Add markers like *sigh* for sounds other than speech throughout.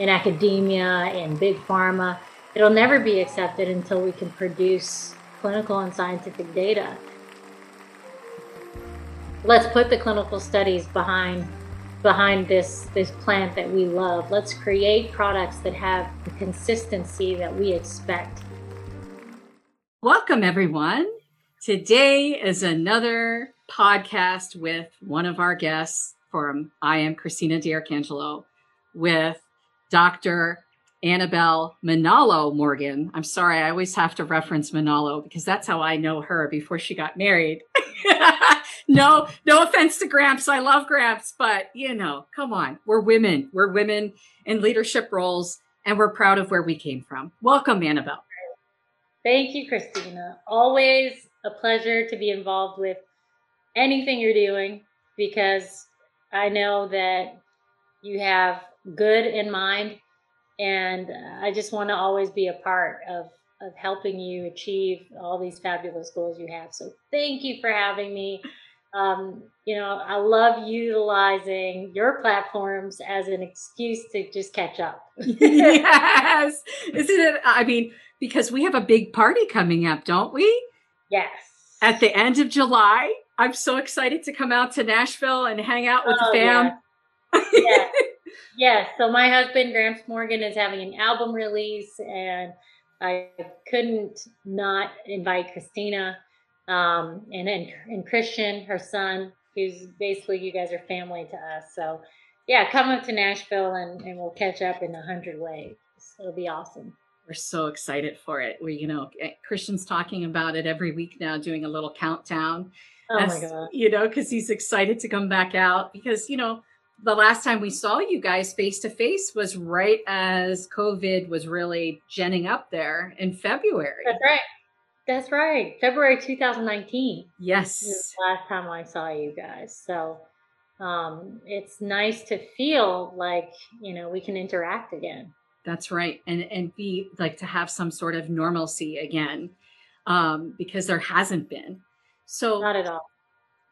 in academia, in big pharma. It'll never be accepted until we can produce clinical and scientific data. Let's put the clinical studies behind behind this this plant that we love. Let's create products that have the consistency that we expect. Welcome everyone. Today is another podcast with one of our guests from I am Christina D'Arcangelo with Dr. Annabelle Manalo Morgan. I'm sorry, I always have to reference Manalo because that's how I know her before she got married. *laughs* no, no offense to Gramps. I love Gramps, but you know, come on. We're women. We're women in leadership roles and we're proud of where we came from. Welcome, Annabelle. Thank you, Christina. Always a pleasure to be involved with anything you're doing because I know that you have good in mind and I just want to always be a part of of helping you achieve all these fabulous goals you have. So thank you for having me. Um, you know, I love utilizing your platforms as an excuse to just catch up. *laughs* *laughs* yes. Isn't it? I mean, because we have a big party coming up, don't we? Yes. At the end of July. I'm so excited to come out to Nashville and hang out with oh, the fam. Yeah. Yeah. *laughs* Yes. So my husband, Gramps Morgan, is having an album release, and I couldn't not invite Christina um, and, and and Christian, her son, who's basically you guys are family to us. So yeah, come up to Nashville and, and we'll catch up in a hundred ways. It'll be awesome. We're so excited for it. We, you know, eh, Christian's talking about it every week now, doing a little countdown. Oh as, my god! You know, because he's excited to come back out because you know the last time we saw you guys face to face was right as COVID was really genning up there in February. That's right. That's right. February 2019. Yes. last time I saw you guys. So um, it's nice to feel like, you know, we can interact again. That's right. And and be like to have some sort of normalcy again. Um, because there hasn't been. So not at all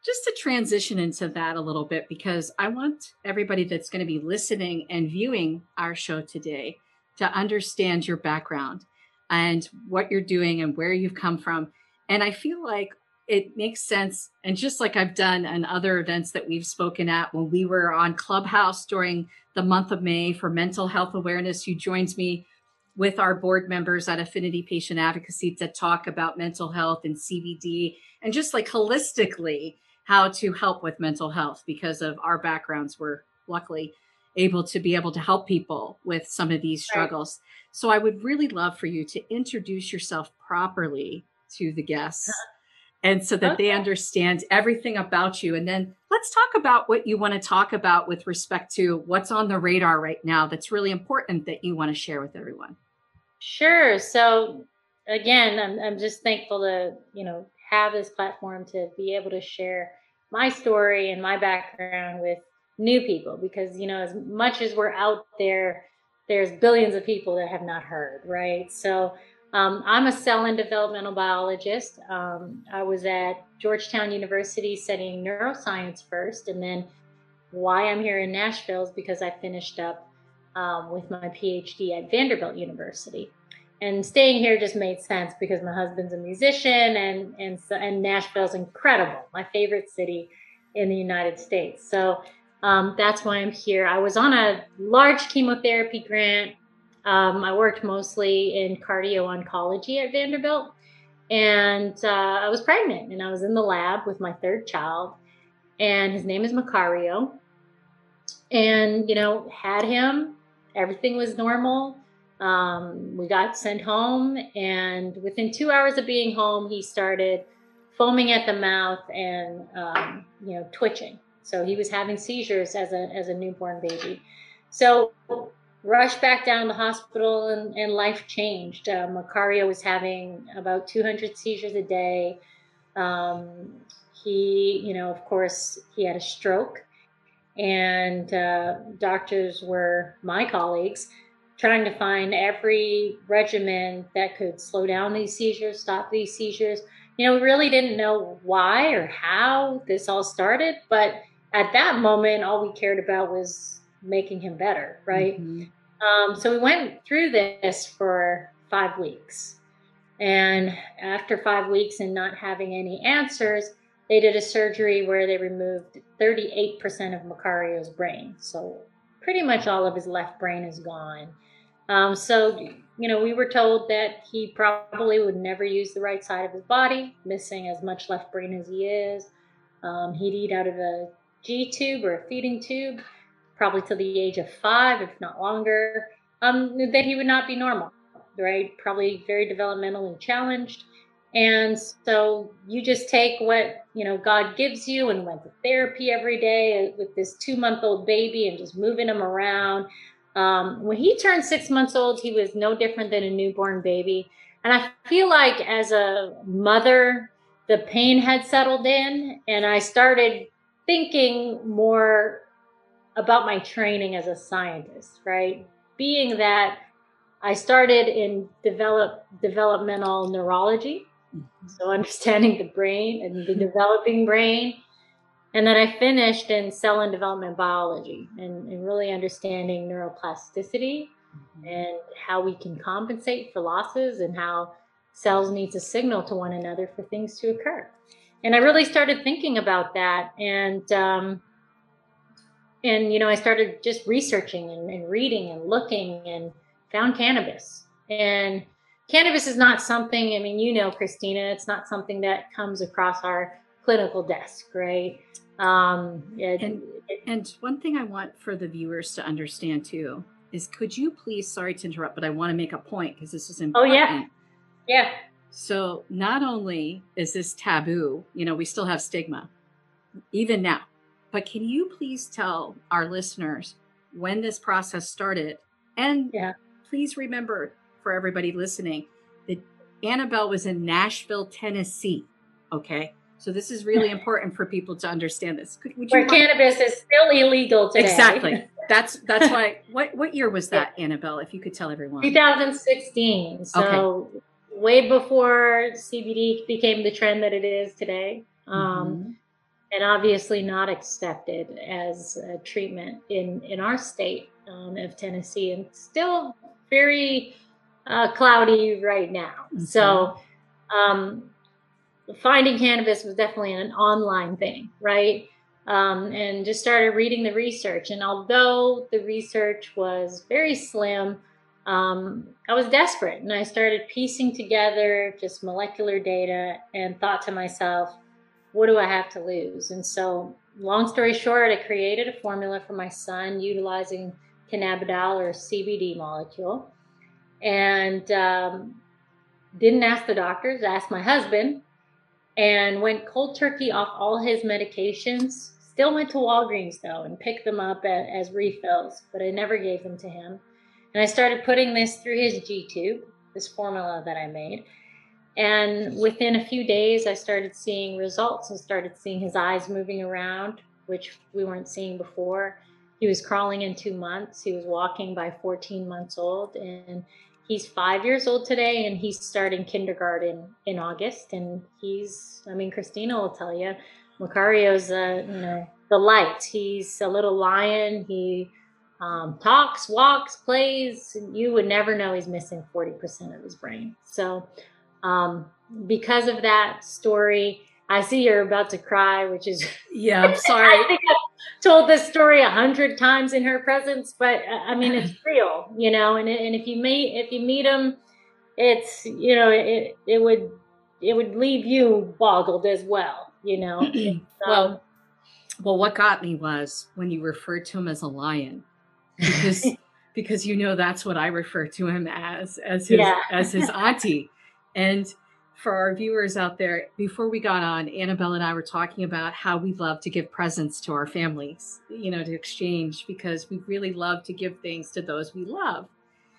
just to transition into that a little bit, because I want everybody that's going to be listening and viewing our show today to understand your background and what you're doing and where you've come from. And I feel like it makes sense. And just like I've done on other events that we've spoken at, when we were on Clubhouse during the month of May for mental health awareness, you joined me with our board members at Affinity Patient Advocacy to talk about mental health and CBD and just like holistically how to help with mental health because of our backgrounds. We're luckily able to be able to help people with some of these struggles. Right. So I would really love for you to introduce yourself properly to the guests uh-huh. and so that okay. they understand everything about you. And then let's talk about what you want to talk about with respect to what's on the radar right now that's really important that you want to share with everyone. Sure. So again, I'm, I'm just thankful to, you know, have this platform to be able to share my story and my background with new people because you know as much as we're out there there's billions of people that have not heard right? So um, i'm a cell and developmental biologist. Um, i was at georgetown university studying neuroscience first and then why i'm here in nashville is because i finished up um, with my phd at vanderbilt university and staying here just made sense because my husband's a musician and and and Nashville's incredible, my favorite city in the United States. So um, that's why I'm here. I was on a large chemotherapy grant. Um, I worked mostly in cardio oncology at Vanderbilt, and uh, I was pregnant, and I was in the lab with my third child, and his name is Macario, and you know had him. Everything was normal um, we got sent home, and within two hours of being home, he started foaming at the mouth and um, you know twitching. So he was having seizures as a as a newborn baby. So rushed back down to the hospital, and, and life changed. Uh, Macario was having about 200 seizures a day. Um, he, you know, of course, he had a stroke, and uh, doctors were my colleagues trying to find every regimen that could slow down these seizures, stop these seizures. You know, we really didn't know why or how this all started, but at that moment, all we cared about was making him better, right? Mm-hmm. Um, so we went through this for five weeks. And after five weeks and not having any answers, they did a surgery where they removed 38% of Macario's brain. So pretty much all of his left brain is gone. Um, so, you know, we were told that he probably would never use the right side of his body, missing as much left brain as he is. Um, he'd eat out of a G tube or a feeding tube, probably till the age of five, if not longer. Um, that he would not be normal, right? Probably very developmentally challenged. And so you just take what, you know, God gives you and went to therapy every day with this two month old baby and just moving him around. Um, when he turned six months old, he was no different than a newborn baby. And I feel like as a mother, the pain had settled in and I started thinking more about my training as a scientist, right? Being that I started in develop developmental neurology Mm-hmm. So *laughs* understanding the brain and the developing brain. And then I finished in cell and development biology and, and really understanding neuroplasticity mm-hmm. and how we can compensate for losses and how cells need to signal to one another for things to occur. And I really started thinking about that. And, um, and you know, I started just researching and, and reading and looking and found cannabis. And cannabis is not something, I mean, you know, Christina, it's not something that comes across our clinical desk, right? Um, it, and, it, and one thing I want for the viewers to understand too is could you please, sorry to interrupt, but I want to make a point because this is important. Oh, yeah. Yeah. So not only is this taboo, you know, we still have stigma even now, but can you please tell our listeners when this process started? And yeah. please remember for everybody listening that Annabelle was in Nashville, Tennessee. Okay. So this is really *laughs* important for people to understand this. Could, Where cannabis is still illegal today. Exactly. *laughs* That's that's why. What what year was that, yeah. Annabelle? If you could tell everyone. 2016. So okay. way before CBD became the trend that it is today, um, mm-hmm. and obviously not accepted as a treatment in in our state um, of Tennessee, and still very uh, cloudy right now. Mm-hmm. So, um, finding cannabis was definitely an online thing, right? Um, and just started reading the research. And although the research was very slim, um, I was desperate and I started piecing together just molecular data and thought to myself, what do I have to lose? And so, long story short, I created a formula for my son utilizing cannabidiol or CBD molecule and um, didn't ask the doctors, asked my husband, and went cold turkey off all his medications. Still went to Walgreens though and picked them up at, as refills, but I never gave them to him. And I started putting this through his G tube, this formula that I made. And within a few days, I started seeing results. I started seeing his eyes moving around, which we weren't seeing before. He was crawling in two months. He was walking by 14 months old. And he's five years old today and he's starting kindergarten in August. And he's, I mean, Christina will tell you, Macario's, uh, you know, the light. He's a little lion. He um, talks, walks, plays. You would never know he's missing 40% of his brain. So, um, because of that story, I see you're about to cry, which is yeah. I'm *laughs* sorry. I think told this story a hundred times in her presence, but uh, I mean it's *laughs* real, you know. And and if you meet if you meet him, it's you know it it would it would leave you boggled as well, you know. *clears throat* um, well, well, what got me was when you referred to him as a lion, because *laughs* because you know that's what I refer to him as as his yeah. as his auntie, and for our viewers out there, before we got on, Annabelle and I were talking about how we love to give presents to our families, you know, to exchange because we really love to give things to those we love.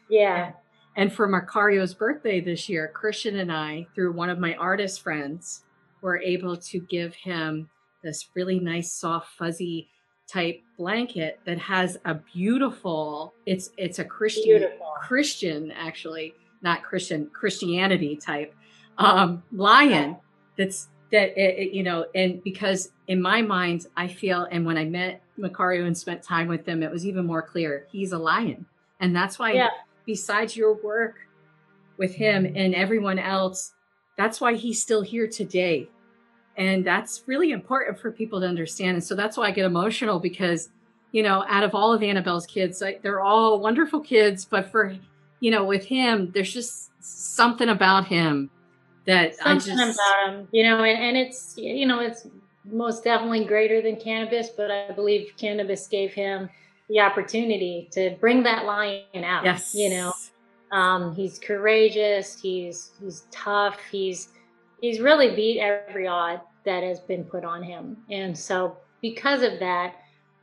Yeah. And for Macario's birthday this year, Christian and I, through one of my artist friends, were able to give him this really nice, soft, fuzzy type blanket that has a beautiful it's it's a christian beautiful. christian actually not christian christianity type um, lion that's that it, it, you know and because in my mind i feel and when i met macario and spent time with him it was even more clear he's a lion And that's why, yeah. besides your work with him and everyone else, that's why he's still here today. And that's really important for people to understand. And so that's why I get emotional because, you know, out of all of Annabelle's kids, I, they're all wonderful kids. But for, you know, with him, there's just something about him that something I just about him, you know, and, and it's you know it's most definitely greater than cannabis, but I believe cannabis gave him the opportunity to bring that lion out. Yes, you know, um, he's courageous, he's he's tough, he's he's really beat every odd that has been put on him, and so because of that.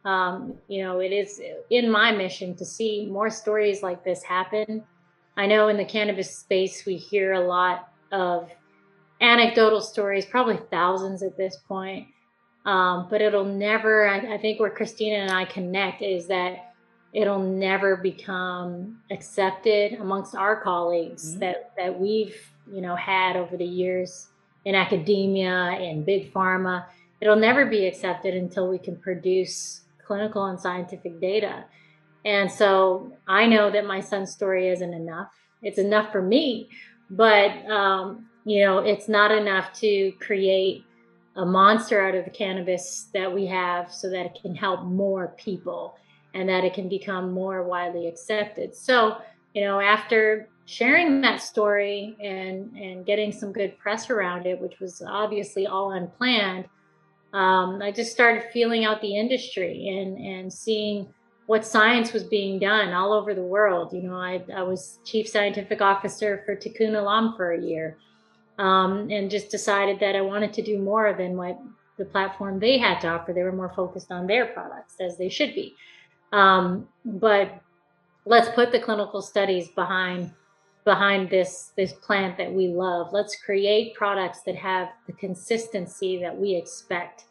Um, you know, it is in my mission to see more stories like this happen. I know in the cannabis space, we hear a lot of anecdotal stories, probably thousands at this point. Um, but it'll never, I, I, think where Christina and I connect is that it'll never become accepted amongst our colleagues mm-hmm. that, that we've, you know, had over the years in academia and big pharma. It'll never be accepted until we can produce clinical and scientific data. And so I know that my son's story isn't enough. It's enough for me, but um, you know, it's not enough to create a monster out of the cannabis that we have so that it can help more people and that it can become more widely accepted. So, you know, after sharing that story and and getting some good press around it, which was obviously all unplanned, um, I just started feeling out the industry and and seeing what science was being done all over the world. You know, I, I was chief scientific officer for Tikkun Olam for a year um, and just decided that I wanted to do more than what the platform they had to offer. They were more focused on their products, as they should be. Um, but let's put the clinical studies behind behind this this plant that we love. Let's create products that have the consistency that we expect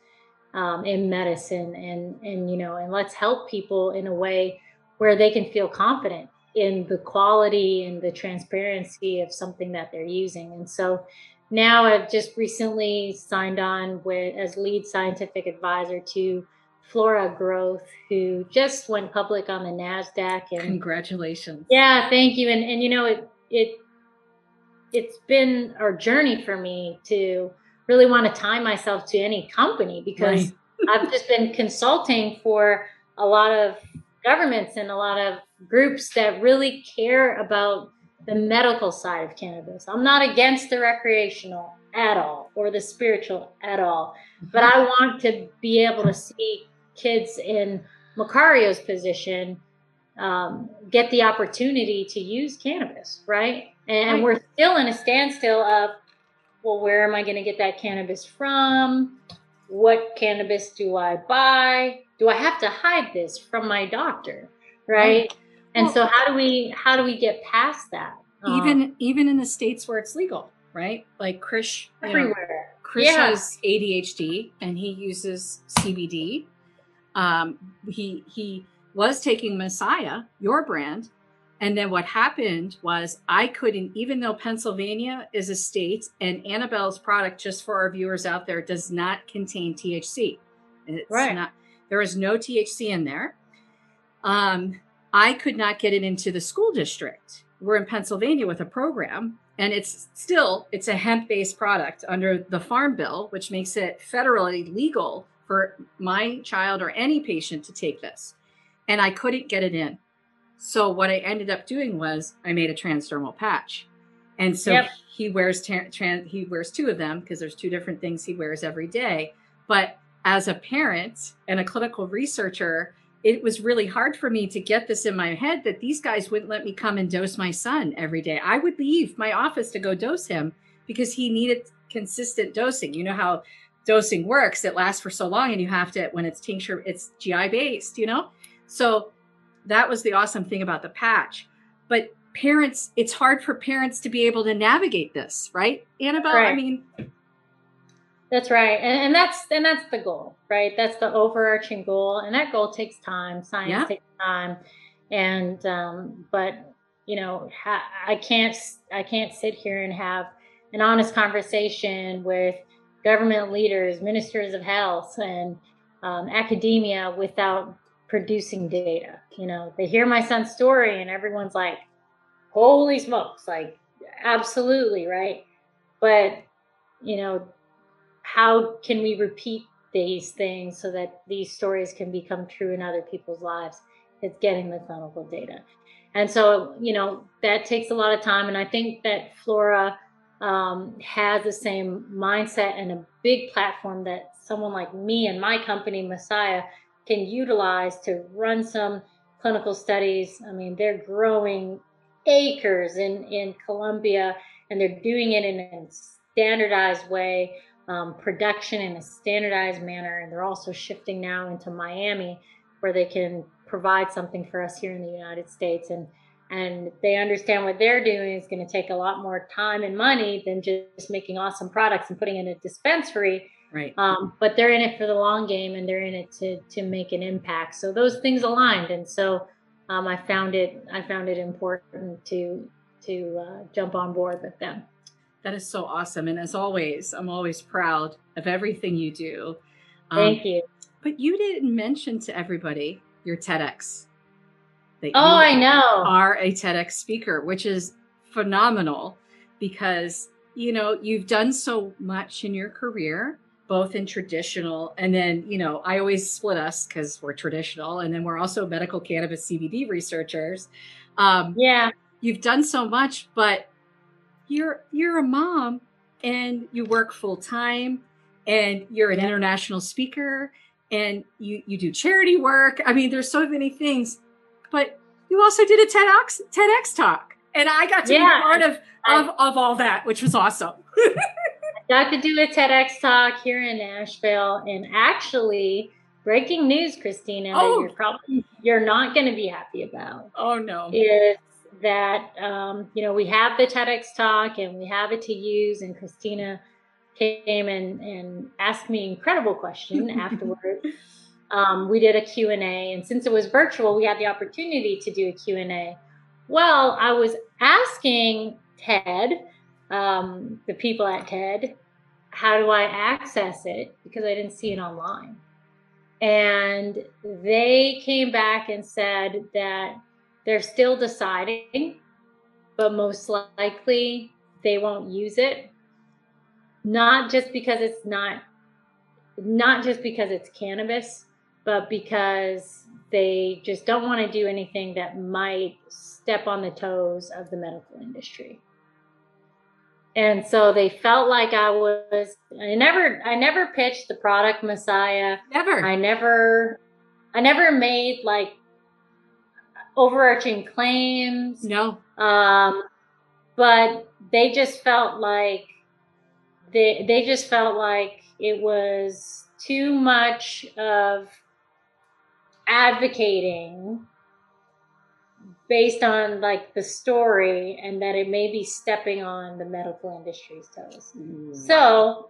um, in medicine, and and you know, and let's help people in a way where they can feel confident in the quality and the transparency of something that they're using. And so now I've just recently signed on with as lead scientific advisor to Flora Growth, who just went public on the Nasdaq. And congratulations! Yeah, thank you. And and you know it it it's been a journey for me to really want to tie myself to any company because right. *laughs* I've just been consulting for a lot of governments and a lot of groups that really care about the medical side of cannabis. I'm not against the recreational at all or the spiritual at all, but I want to be able to see kids in Macario's position um, get the opportunity to use cannabis, right? And we're still in a standstill of, well, where am I going to get that cannabis from? What cannabis do I buy? Do I have to hide this from my doctor? Right. right. And well, so how do we how do we get past that? Even um, even in the states where it's legal, right? Like Chris everywhere. Know, Chris yeah. has ADHD and he uses CBD. Um, he he was taking Messiah, your brand, and then what happened was I couldn't, even though Pennsylvania is a state and Annabelle's product, just for our viewers out there, does not contain THC. It's right. not there is no THC in there. Um, I could not get it into the school district. We're in Pennsylvania with a program, and it's still it's a hemp-based product under the Farm Bill, which makes it federally legal for my child or any patient to take this. And I couldn't get it in. So what I ended up doing was I made a transdermal patch. And so yep. he wears tra- trans, he wears two of them because there's two different things he wears every day. But as a parent and a clinical researcher, it was really hard for me to get this in my head that these guys wouldn't let me come and dose my son every day. I would leave my office to go dose him because he needed consistent dosing. You know how dosing works, it lasts for so long and you have to, when it's tincture, it's GI based, you know? So that was the awesome thing about the patch. But parents, it's hard for parents to be able to navigate this, right? Annabelle, right. I mean, that's right. And, and, that's and that's the goal, right? That's the overarching goal. And that goal takes time. Science yeah. takes time. And um, but you know, ha- I can't I can't sit here and have an honest conversation with government leaders, ministers of health, and um, academia without producing data. You know, they hear my son's story and everyone's like, holy smokes, like, absolutely, right? But, you know, how can we repeat these things so that these stories can become true in other people's lives? It's getting the clinical data. And so, you know, that takes a lot of time. And I think that Flora um, has the same mindset and a big platform that someone like me and my company, Messiah, can utilize to run some clinical studies. I mean, they're growing acres in, in Colombia and they're doing it in a standardized way, um, production in a standardized manner. And they're also shifting now into Miami where they can provide something for us here in the United States. And and they understand what they're doing is going to take a lot more time and money than just making awesome products and putting in a dispensary Right. Um, but they're in it for the long game and they're in it to to make an impact. So those things aligned, and so um, I found it I found it important to to uh, jump on board with them. That is so awesome, and as always, I'm always proud of everything you do. Um, Thank you. But you didn't mention to everybody your TEDx. That oh, I know. Are a TEDx speaker, which is phenomenal because you know you've done so much in your career both in traditional and then you know i always split us because we're traditional and then we're also medical cannabis cbd researchers. Um, yeah. you've done so much but you're you're a mom and you work full time and you're an yeah. international speaker and you you do charity work. I mean there's so many things but you also did a tedx tedx talk and i got to yeah, be part of, of of all that which was awesome *laughs* got to do a TEDx talk here in Nashville, and actually, breaking news, Christina, oh. that you're probably you're not going to be happy about. Oh no! Is that um, you know we have the TEDx talk and we have it to use, and Christina came and and asked me incredible question *laughs* afterwards. Um, we did a Q&A and since it was virtual we had the opportunity to do a Q&A well i was asking ted um, the people at TED, how do I access it? Because I didn't see it online. And they came back and said that they're still deciding, but most likely they won't use it. Not just because it's not, not just because it's cannabis, but because they just don't want to do anything that might step on the toes of the medical industry and so they felt like I was I never I never pitched the product Messiah. Never. I never I never made like overarching claims. No. Um but they just felt like they they just felt like it was too much of advocating based on like the story and that it may be stepping on the medical industry's toes. Mm. So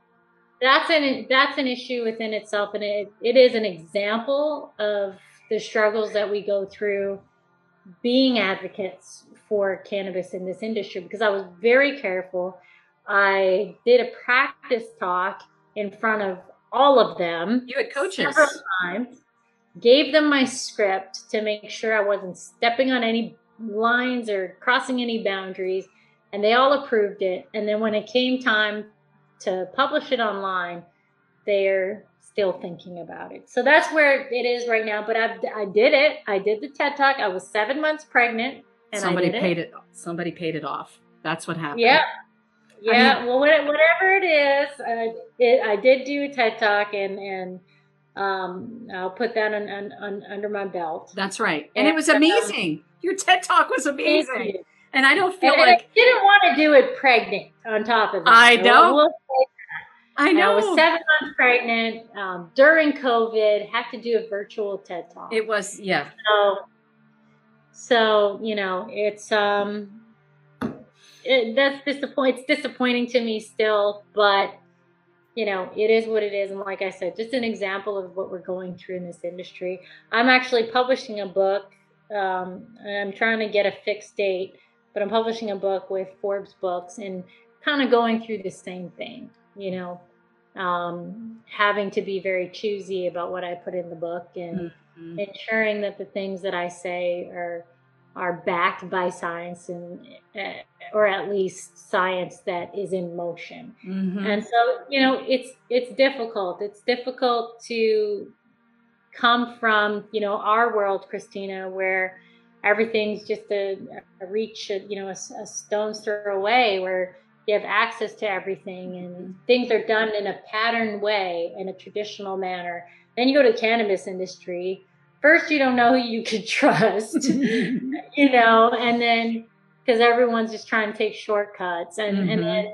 that's an that's an issue within itself and it, it is an example of the struggles that we go through being advocates for cannabis in this industry because I was very careful. I did a practice talk in front of all of them. You had coaches several times gave them my script to make sure I wasn't stepping on any lines or crossing any boundaries, and they all approved it. And then when it came time to publish it online, they're still thinking about it. So that's where it is right now. But I, I did it. I did the TED Talk. I was seven months pregnant. And somebody paid it. it. Somebody paid it off. That's what happened. Yeah. Yeah. I mean, well, whatever it is, I, it, I did do a TED Talk and and um, I'll put that on, on, on, under my belt. That's right, and, and it was amazing. Um, Your TED talk was amazing, and I don't feel and, like and I didn't want to do it pregnant. On top of it, I know. We'll I know. I was seven months pregnant um, during COVID. Had to do a virtual TED talk. It was yeah. So, so you know, it's um, it, that's disappoint. It's disappointing to me still, but you know, it is what it is. And like I said, just an example of what we're going through in this industry. I'm actually publishing a book. Um, I'm trying to get a fixed date, but I'm publishing a book with Forbes Books and kind of going through the same thing, you know, um, having to be very choosy about what I put in the book and, mm. mm-hmm. ensuring that the things that I say are are backed by science and uh, or at least science that is in motion. Mm-hmm. And so, you know, it's it's difficult. It's difficult to come from, you know, our world, Christina, where everything's just a, a reach, a, you know, a, a stone's throw away, where you have access to everything and things are done in a patterned way in a traditional manner then you go to the cannabis industry first you don't know who you can trust *laughs* you know and then because everyone's just trying to take shortcuts and mm-hmm. and then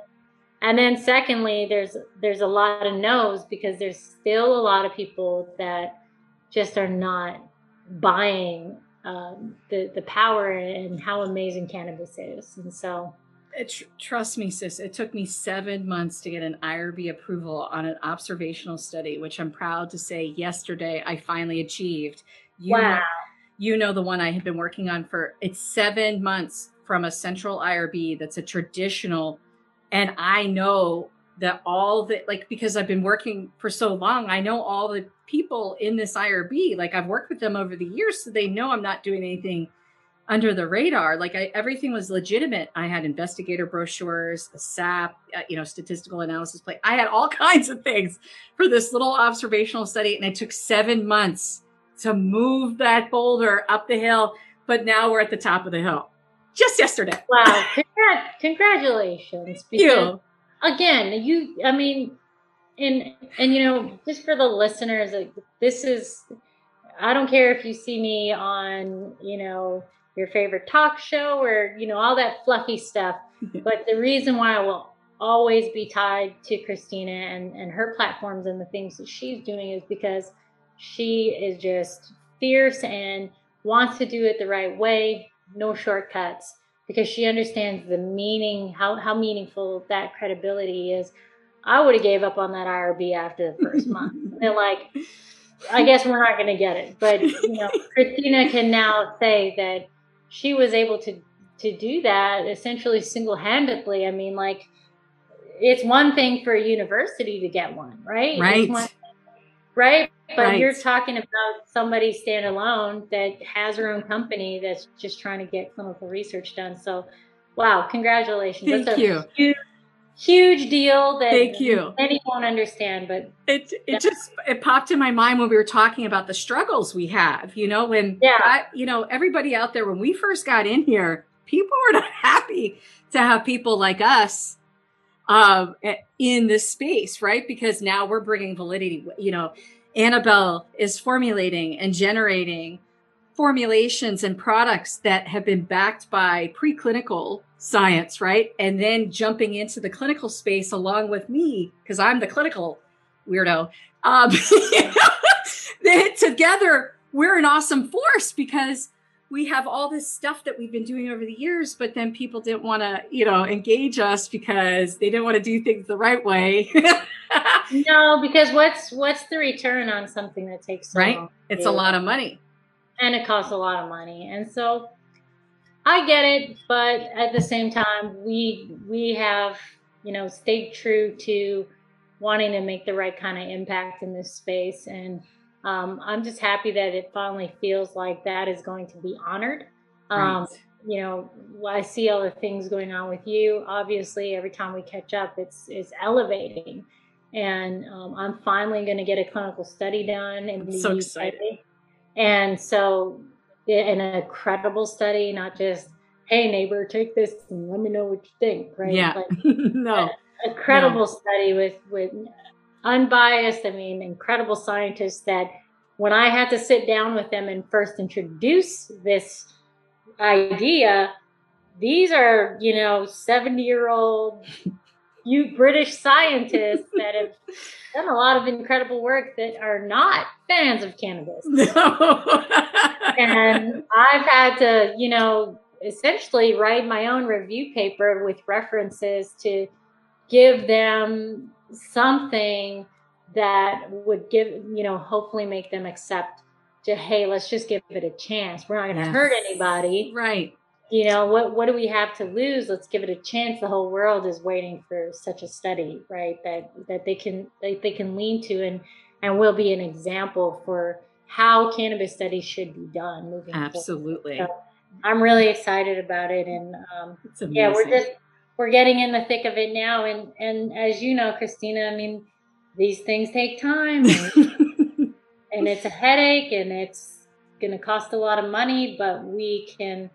and then secondly there's there's a lot of no's because there's still a lot of people that just are not buying um, the the power and how amazing cannabis is and so it, trust me, sis, it took me seven months to get an IRB approval on an observational study, which I'm proud to say yesterday I finally achieved. You wow. Know, you know the one I have been working on for it's seven months from a central IRB that's a traditional. And I know that all the like because I've been working for so long, I know all the people in this IRB. Like I've worked with them over the years, so they know I'm not doing anything under the radar. Like I, everything was legitimate. I had investigator brochures, the SAP, uh, you know, statistical analysis play. I had all *laughs* kinds of things for this little observational study, and it took seven months to move that boulder up the hill. But now we're at the top of the hill. Just yesterday. Wow! Congrat- congratulations. Because, you. Again, you. I mean, and and you know, just for the listeners, like this is. I don't care if you see me on, you know, your favorite talk show or you know all that fluffy stuff. *laughs* But the reason why i will always be tied to christina and and her platforms and the things that she's doing is because she is just fierce and wants to do it the right way no shortcuts because she understands the meaning how how meaningful that credibility is. I would have gave up on that irb after the first *laughs* month. They're like I guess we're not going to get it, but you know, *laughs* Christina can now say that she was able to to do that essentially single-handedly. I mean, like it's one thing for a university to get one, right? Right. One, right. But right. you're talking about somebody standalone that has her own company that's just trying to get clinical research done. So, wow, congratulations! Thank that's you. Huge, deal that Thank you. many won't understand, but it it just it popped in my mind when we were talking about the struggles we have. You know, when yeah, I, you know everybody out there when we first got in here, people were not *laughs* happy to have people like us um, in this space, right? Because now we're bringing validity. You know, Annabelle is formulating and generating formulations and products that have been backed by preclinical science, right? And then jumping into the clinical space along with me, because I'm the clinical weirdo. Um, *laughs* together, we're an awesome force because we have all this stuff that we've been doing over the years, but then people didn't want to, you know, engage us because they didn't want to do things the right way. *laughs* no, because what's what's the return on something that takes so right? It's a lot of money, and it costs a lot of money, and so I get it, but at the same time, we we have you know stayed true to wanting to make the right kind of impact in this space, and um, I'm just happy that it finally feels like that is going to be honored. Um, right. You know, I see all the things going on with you. Obviously, every time we catch up, it's it's elevating, and um, I'm finally going to get a clinical study done the so. Excited. And so in a credible study, not just, hey, neighbor, take this and let me know what you think, right? Yeah. *laughs* no. A, a credible no. study with, with unbiased, I mean, incredible scientists that when I had to sit down with them and first introduce this idea, these are, you know, 70 year old you British scientists that have done a lot of incredible work that are not fans of cannabis. *laughs* No. and I've had to, you know, essentially write my own review paper with references to give them something that would give, you know, hopefully make them accept to, hey, let's just give it a chance. We're not going to yes. hurt anybody. Right you know what what do we have to lose let's give it a chance the whole world is waiting for such a study right that that they can they, they can lean to and and will be an example for how cannabis studies should be done moving Absolutely. So I'm really excited about it, and um, yeah, we're just we're getting in the thick of it now. And and as you know, Christina, I mean, these things take time, and, *laughs* and it's a headache, and it's going to cost a lot of money, but we can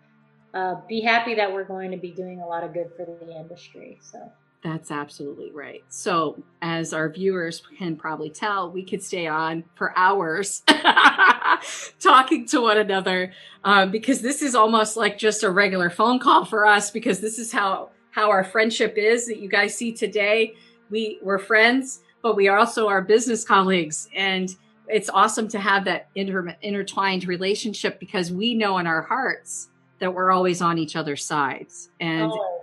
uh, be happy that we're going to be doing a lot of good for the industry. So. That's absolutely right. So, as our viewers can probably tell, we could stay on for hours *laughs* talking to one another um, because this is almost like just a regular phone call for us because this is how how our friendship is that you guys see today. We we're friends, but we are also are business colleagues, and it's awesome to have that inter- intertwined relationship because we know in our hearts that we're always on each other's sides and. Oh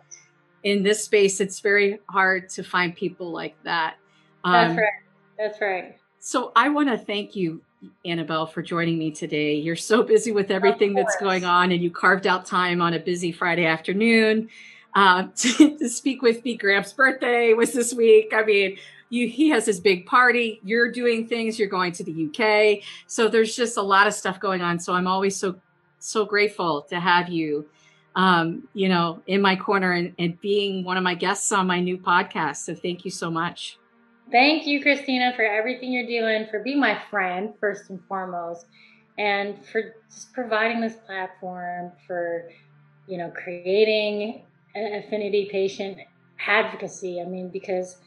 in this space, it's very hard to find people like that. Um, That's right. That's right. So I want to thank you, Annabelle, for joining me today. You're so busy with everything that's going on, and you carved out time on a busy Friday afternoon uh, *laughs* to, to, speak with me. Gramps' birthday was this week. I mean, you, he has his big party. You're doing things. You're going to the UK, so there's just a lot of stuff going on. So I'm always so so grateful to have you um, you know, in my corner and, and being one of my guests on my new podcast. So thank you so much. Thank you, Christina, for everything you're doing, for being my friend, first and foremost, and for just providing this platform for, you know, creating an affinity patient advocacy. I mean, because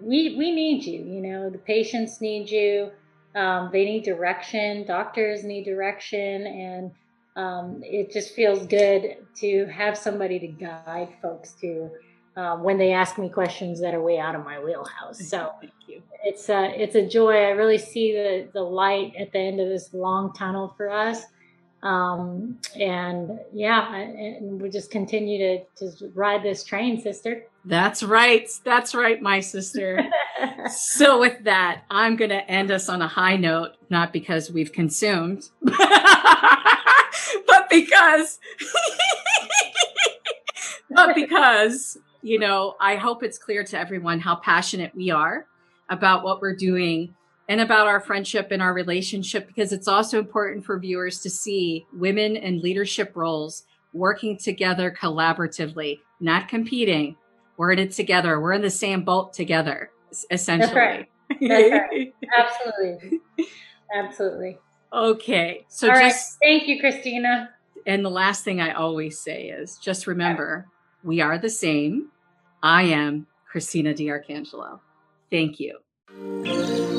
we we need you. You know, the patients need you. Um, they need direction. Doctors need direction, and um, it just feels good to have somebody to guide folks to um, when they ask me questions that are way out of my wheelhouse. So it's a, it's a joy. I really see the, the light at the end of this long tunnel for us. Um, and yeah, and we just continue to, to ride this train, sister. That's right. That's right, my sister. *laughs* so with that, I'm going to end us on a high note, not because we've consumed. *laughs* *laughs* but because *laughs* but because you know i hope it's clear to everyone how passionate we are about what we're doing and about our friendship and our relationship because it's also important for viewers to see women in leadership roles working together collaboratively not competing. We're in it together. We're in the same boat together essentially. That's right. That's right. *laughs* absolutely. Absolutely Okay. So All just right. thank you, Christina. And the last thing I always say is just remember we are the same. I am Christina D'Arcangelo. Thank you.